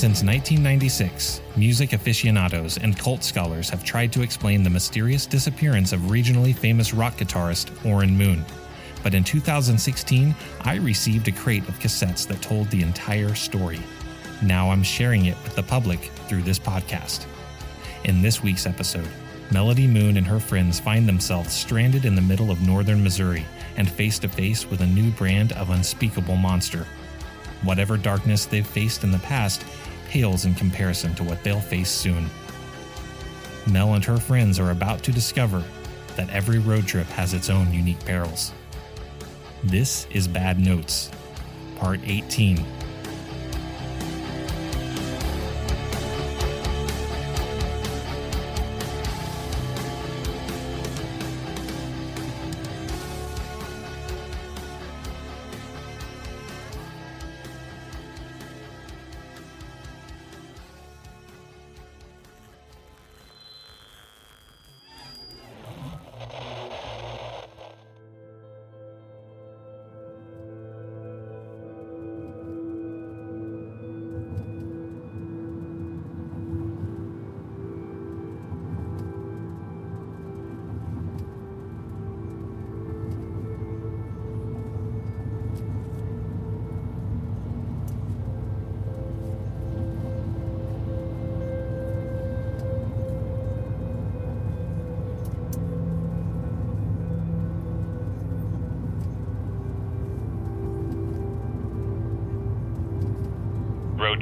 Since 1996, music aficionados and cult scholars have tried to explain the mysterious disappearance of regionally famous rock guitarist Orrin Moon. But in 2016, I received a crate of cassettes that told the entire story. Now I'm sharing it with the public through this podcast. In this week's episode, Melody Moon and her friends find themselves stranded in the middle of northern Missouri and face to face with a new brand of unspeakable monster. Whatever darkness they've faced in the past pales in comparison to what they'll face soon. Mel and her friends are about to discover that every road trip has its own unique perils. This is Bad Notes, Part 18.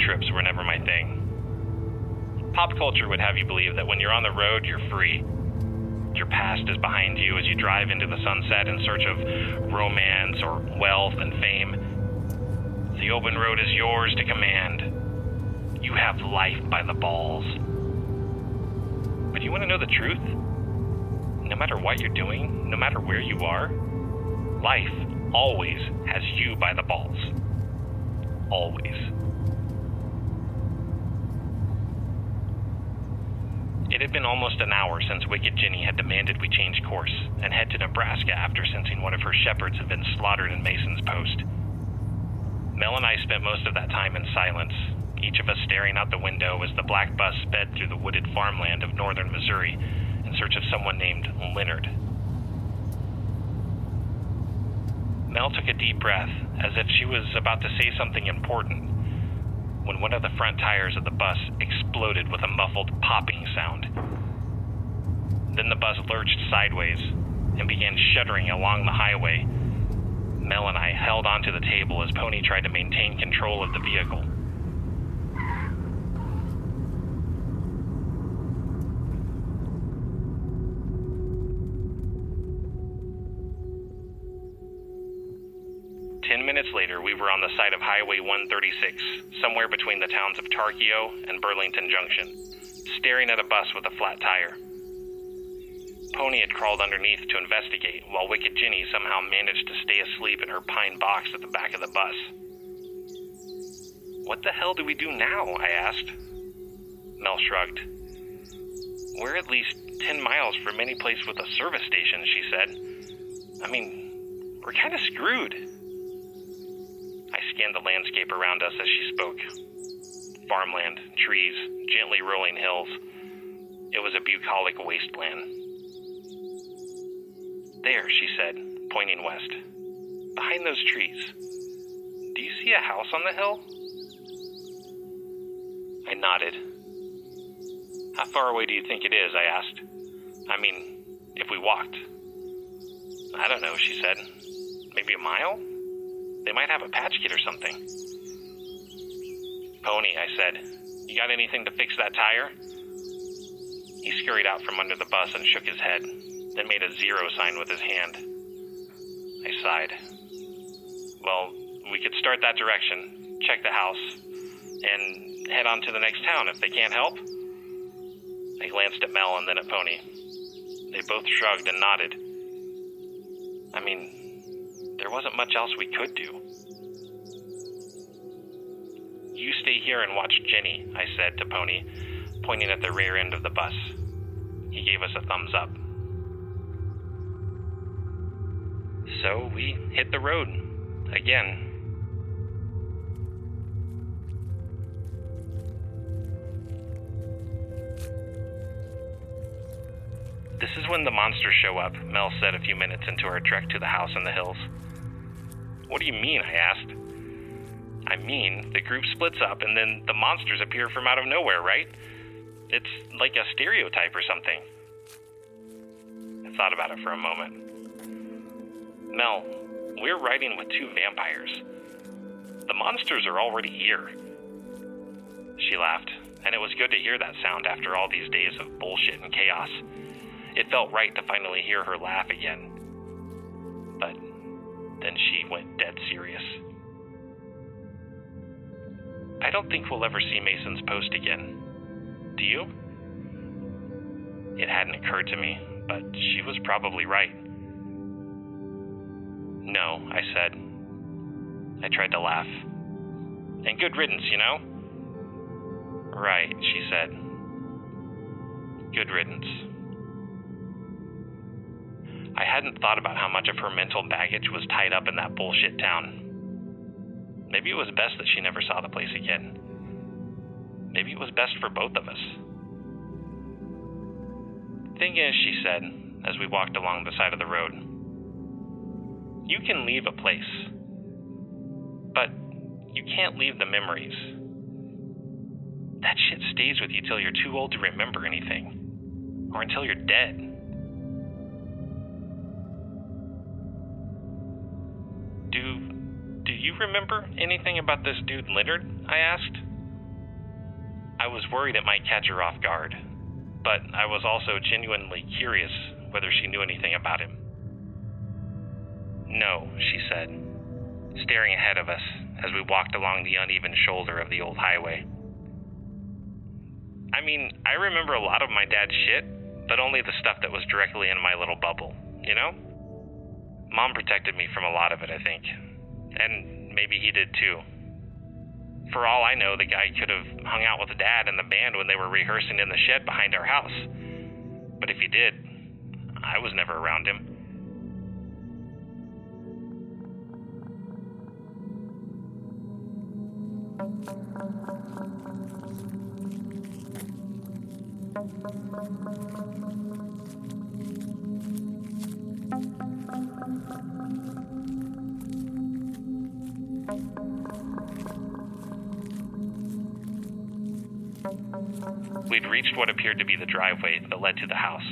Trips were never my thing. Pop culture would have you believe that when you're on the road, you're free. Your past is behind you as you drive into the sunset in search of romance or wealth and fame. The open road is yours to command. You have life by the balls. But you want to know the truth? No matter what you're doing, no matter where you are, life always has you by the balls. Always. It had been almost an hour since Wicked Ginny had demanded we change course and head to Nebraska after sensing one of her shepherds had been slaughtered in Mason's Post. Mel and I spent most of that time in silence, each of us staring out the window as the black bus sped through the wooded farmland of northern Missouri in search of someone named Leonard. Mel took a deep breath, as if she was about to say something important, when one of the front tires of the bus exploded with a muffled popping sound. Then the bus lurched sideways and began shuddering along the highway. Mel and I held onto the table as Pony tried to maintain control of the vehicle. The side of Highway 136, somewhere between the towns of Tarkio and Burlington Junction, staring at a bus with a flat tire. Pony had crawled underneath to investigate, while Wicked Ginny somehow managed to stay asleep in her pine box at the back of the bus. What the hell do we do now? I asked. Mel shrugged. We're at least 10 miles from any place with a service station, she said. I mean, we're kind of screwed. Scanned the landscape around us as she spoke farmland, trees, gently rolling hills. It was a bucolic wasteland. There, she said, pointing west. Behind those trees. Do you see a house on the hill? I nodded. How far away do you think it is? I asked. I mean, if we walked. I don't know, she said. Maybe a mile? They might have a patch kit or something. Pony, I said, you got anything to fix that tire? He scurried out from under the bus and shook his head, then made a zero sign with his hand. I sighed. Well, we could start that direction, check the house, and head on to the next town if they can't help. I glanced at Mel and then at Pony. They both shrugged and nodded. I mean, there wasn't much else we could do. You stay here and watch Ginny, I said to Pony, pointing at the rear end of the bus. He gave us a thumbs up. So we hit the road again. This is when the monsters show up, Mel said a few minutes into our trek to the house in the hills. What do you mean? I asked. I mean, the group splits up and then the monsters appear from out of nowhere, right? It's like a stereotype or something. I thought about it for a moment. Mel, we're riding with two vampires. The monsters are already here. She laughed, and it was good to hear that sound after all these days of bullshit and chaos. It felt right to finally hear her laugh again. But then she went serious. I don't think we'll ever see Mason's post again. Do you? It hadn't occurred to me, but she was probably right. No, I said. I tried to laugh. And good riddance, you know? Right, she said. Good riddance. I hadn't thought about how much of her mental baggage was tied up in that bullshit town. Maybe it was best that she never saw the place again. Maybe it was best for both of us. Thing is, she said, as we walked along the side of the road, you can leave a place, but you can't leave the memories. That shit stays with you till you're too old to remember anything, or until you're dead. Do do you remember anything about this dude Leonard? I asked. I was worried it might catch her off guard, but I was also genuinely curious whether she knew anything about him. No, she said, staring ahead of us as we walked along the uneven shoulder of the old highway. I mean, I remember a lot of my dad's shit, but only the stuff that was directly in my little bubble, you know? Mom protected me from a lot of it, I think. And maybe he did too. For all I know, the guy could have hung out with Dad and the band when they were rehearsing in the shed behind our house. But if he did, I was never around him. Appeared to be the driveway that led to the house.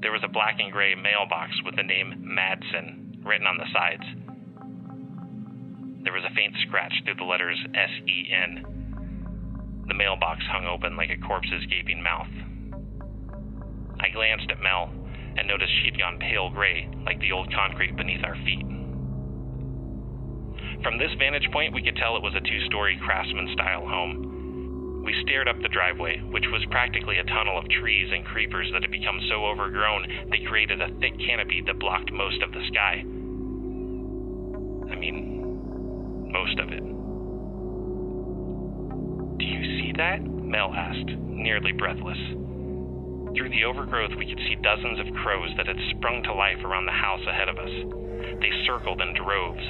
There was a black and gray mailbox with the name Madsen written on the sides. There was a faint scratch through the letters S E N. The mailbox hung open like a corpse's gaping mouth. I glanced at Mel and noticed she'd gone pale gray like the old concrete beneath our feet. From this vantage point, we could tell it was a two story craftsman style home. We stared up the driveway, which was practically a tunnel of trees and creepers that had become so overgrown they created a thick canopy that blocked most of the sky. I mean, most of it. Do you see that? Mel asked, nearly breathless. Through the overgrowth, we could see dozens of crows that had sprung to life around the house ahead of us. They circled in droves,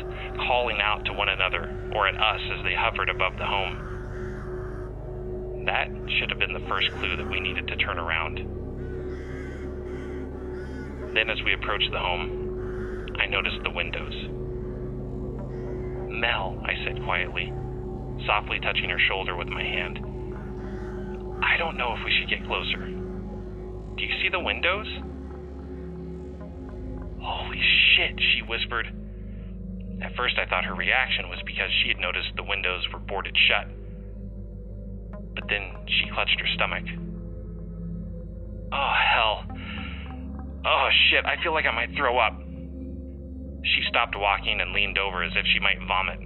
calling out to one another or at us as they hovered above the home. That should have been the first clue that we needed to turn around. Then, as we approached the home, I noticed the windows. Mel, I said quietly, softly touching her shoulder with my hand. I don't know if we should get closer. Do you see the windows? Holy shit, she whispered. At first, I thought her reaction was because she had noticed the windows were boarded shut but then she clutched her stomach. Oh, hell. Oh, shit, I feel like I might throw up. She stopped walking and leaned over as if she might vomit.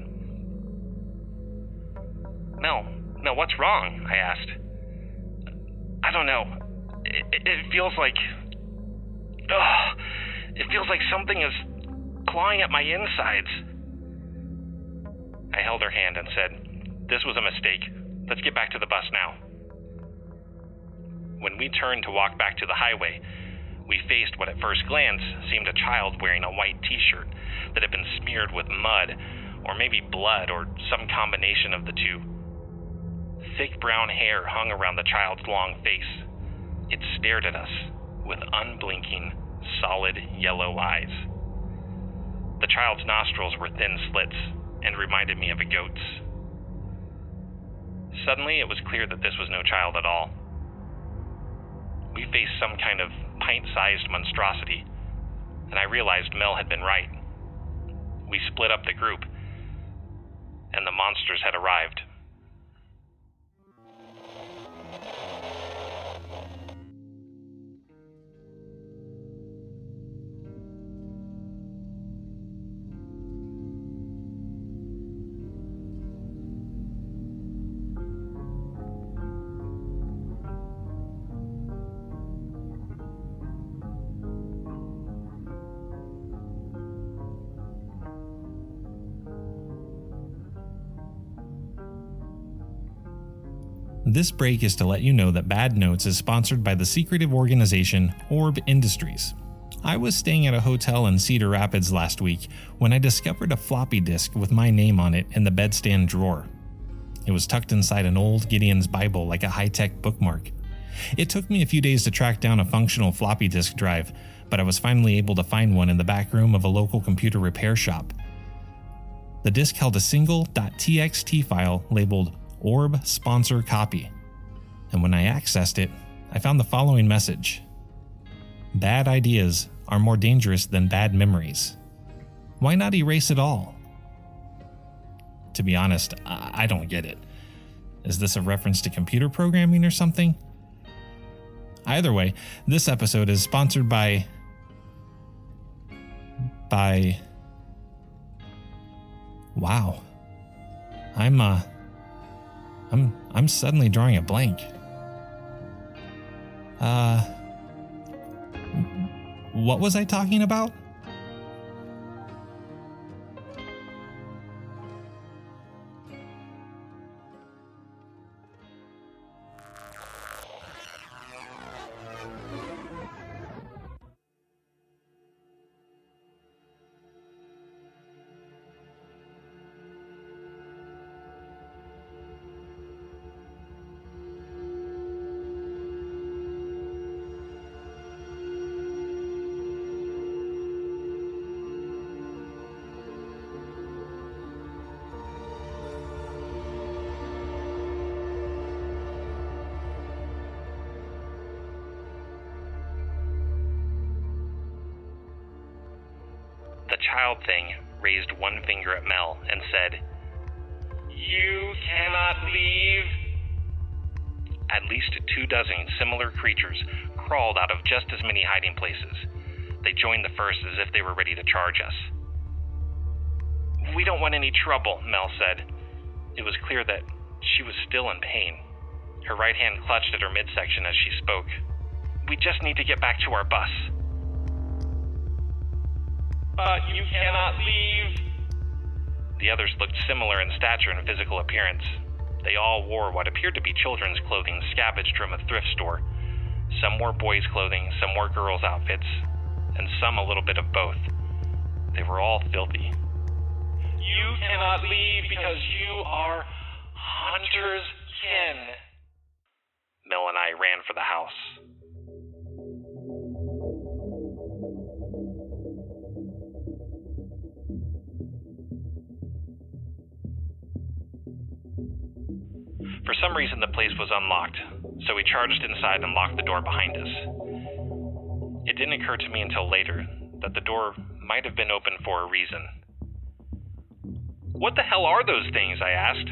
Mel, Mel, what's wrong? I asked. I don't know. It, it feels like. Ugh. It feels like something is clawing at my insides. I held her hand and said, This was a mistake. Let's get back to the bus now. When we turned to walk back to the highway, we faced what at first glance seemed a child wearing a white t shirt that had been smeared with mud, or maybe blood, or some combination of the two. Thick brown hair hung around the child's long face. It stared at us, with unblinking, solid yellow eyes. The child's nostrils were thin slits and reminded me of a goat's. Suddenly, it was clear that this was no child at all. We faced some kind of pint sized monstrosity, and I realized Mel had been right. We split up the group, and the monsters had arrived. This break is to let you know that Bad Notes is sponsored by the secretive organization Orb Industries. I was staying at a hotel in Cedar Rapids last week when I discovered a floppy disk with my name on it in the bedstand drawer. It was tucked inside an old Gideon's Bible like a high tech bookmark. It took me a few days to track down a functional floppy disk drive, but I was finally able to find one in the back room of a local computer repair shop. The disk held a single .txt file labeled Orb sponsor copy. And when I accessed it, I found the following message Bad ideas are more dangerous than bad memories. Why not erase it all? To be honest, I don't get it. Is this a reference to computer programming or something? Either way, this episode is sponsored by. by. Wow. I'm, uh. I'm I'm suddenly drawing a blank. Uh what was I talking about? Child thing raised one finger at Mel and said, You cannot leave. At least two dozen similar creatures crawled out of just as many hiding places. They joined the first as if they were ready to charge us. We don't want any trouble, Mel said. It was clear that she was still in pain. Her right hand clutched at her midsection as she spoke. We just need to get back to our bus. But you cannot leave. The others looked similar in stature and physical appearance. They all wore what appeared to be children's clothing scavenged from a thrift store. Some wore boys' clothing, some wore girls' outfits, and some a little bit of both. They were all filthy. You cannot leave because you are Hunter's kin. Mel and I ran for the house. For some reason, the place was unlocked, so we charged inside and locked the door behind us. It didn't occur to me until later that the door might have been open for a reason. What the hell are those things? I asked.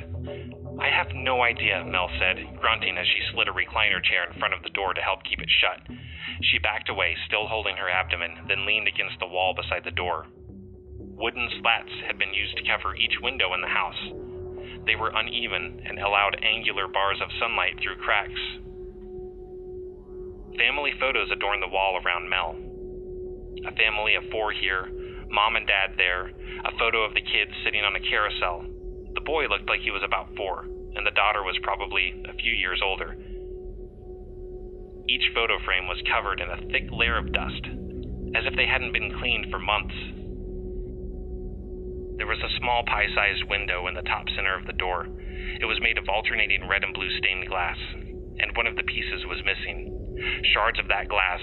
I have no idea, Mel said, grunting as she slid a recliner chair in front of the door to help keep it shut. She backed away, still holding her abdomen, then leaned against the wall beside the door. Wooden slats had been used to cover each window in the house. They were uneven and allowed angular bars of sunlight through cracks. Family photos adorned the wall around Mel. A family of four here, mom and dad there, a photo of the kids sitting on a carousel. The boy looked like he was about four, and the daughter was probably a few years older. Each photo frame was covered in a thick layer of dust, as if they hadn't been cleaned for months. There was a small pie sized window in the top center of the door. It was made of alternating red and blue stained glass, and one of the pieces was missing. Shards of that glass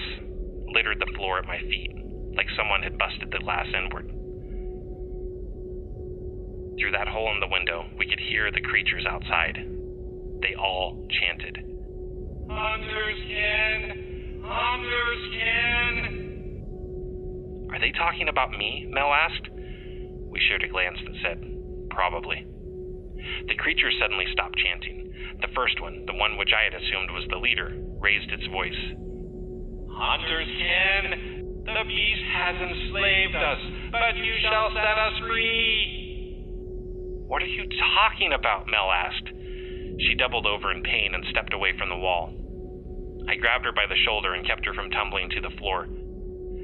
littered the floor at my feet, like someone had busted the glass inward. Through that hole in the window, we could hear the creatures outside. They all chanted, Hunter's kin! Hunter's kin! Are they talking about me? Mel asked. We shared a glance that said, Probably. The creature suddenly stopped chanting. The first one, the one which I had assumed was the leader, raised its voice. Hunter's kin! The beast has enslaved us, but you shall set us free! What are you talking about? Mel asked. She doubled over in pain and stepped away from the wall. I grabbed her by the shoulder and kept her from tumbling to the floor.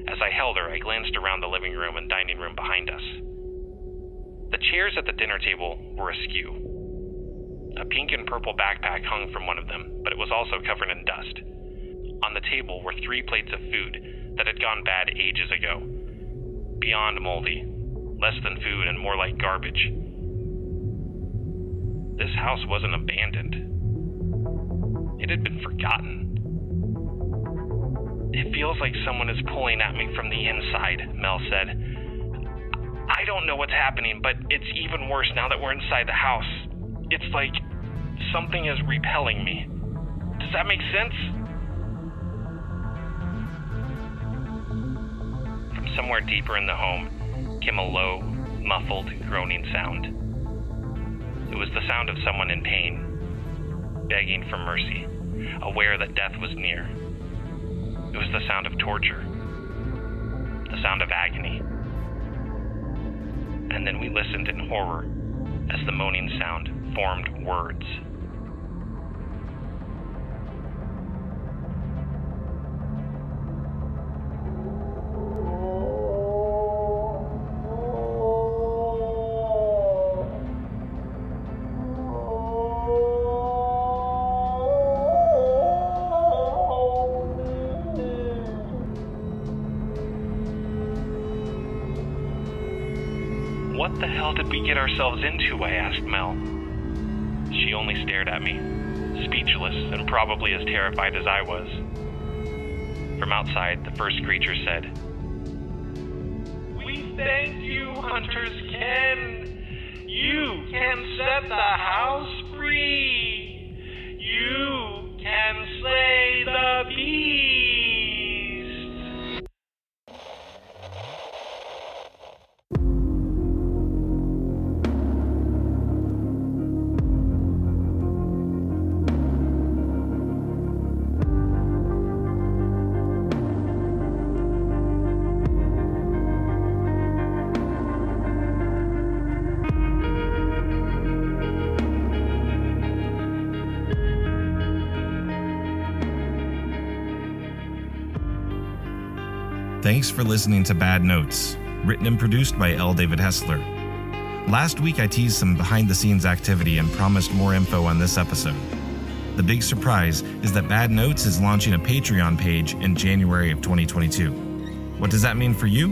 As I held her, I glanced around the living room and dining room behind us. The chairs at the dinner table were askew. A pink and purple backpack hung from one of them, but it was also covered in dust. On the table were three plates of food that had gone bad ages ago. Beyond moldy, less than food and more like garbage. This house wasn't abandoned, it had been forgotten. It feels like someone is pulling at me from the inside, Mel said. Don't know what's happening, but it's even worse now that we're inside the house. It's like something is repelling me. Does that make sense? From somewhere deeper in the home came a low, muffled, groaning sound. It was the sound of someone in pain, begging for mercy, aware that death was near. It was the sound of torture, the sound of agony. And then we listened in horror as the moaning sound formed words. Probably as terrified as I was. From outside, the first creature said, We thank you, Hunter's kin. You can set the house free. You can slay Thanks for listening to Bad Notes, written and produced by L. David Hessler. Last week I teased some behind the scenes activity and promised more info on this episode. The big surprise is that Bad Notes is launching a Patreon page in January of 2022. What does that mean for you?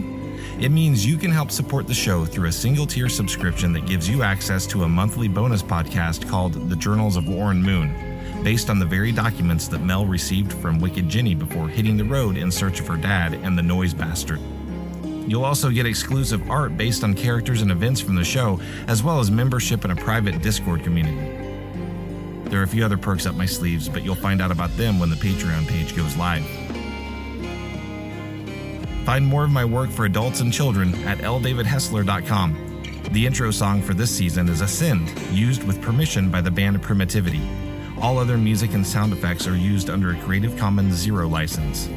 It means you can help support the show through a single tier subscription that gives you access to a monthly bonus podcast called The Journals of Warren Moon based on the very documents that Mel received from Wicked Ginny before hitting the road in search of her dad and the noise bastard. You'll also get exclusive art based on characters and events from the show, as well as membership in a private Discord community. There are a few other perks up my sleeves, but you'll find out about them when the Patreon page goes live. Find more of my work for adults and children at ldavidhessler.com. The intro song for this season is Ascend, used with permission by the band Primitivity. All other music and sound effects are used under a Creative Commons Zero license.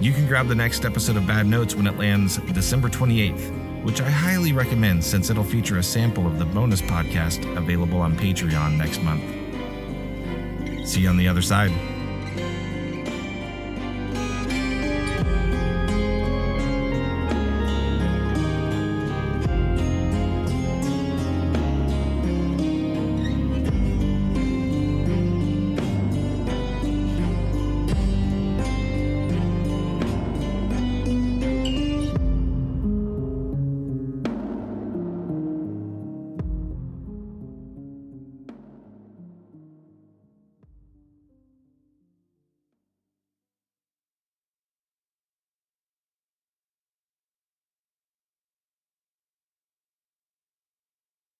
You can grab the next episode of Bad Notes when it lands December 28th, which I highly recommend since it'll feature a sample of the bonus podcast available on Patreon next month. See you on the other side.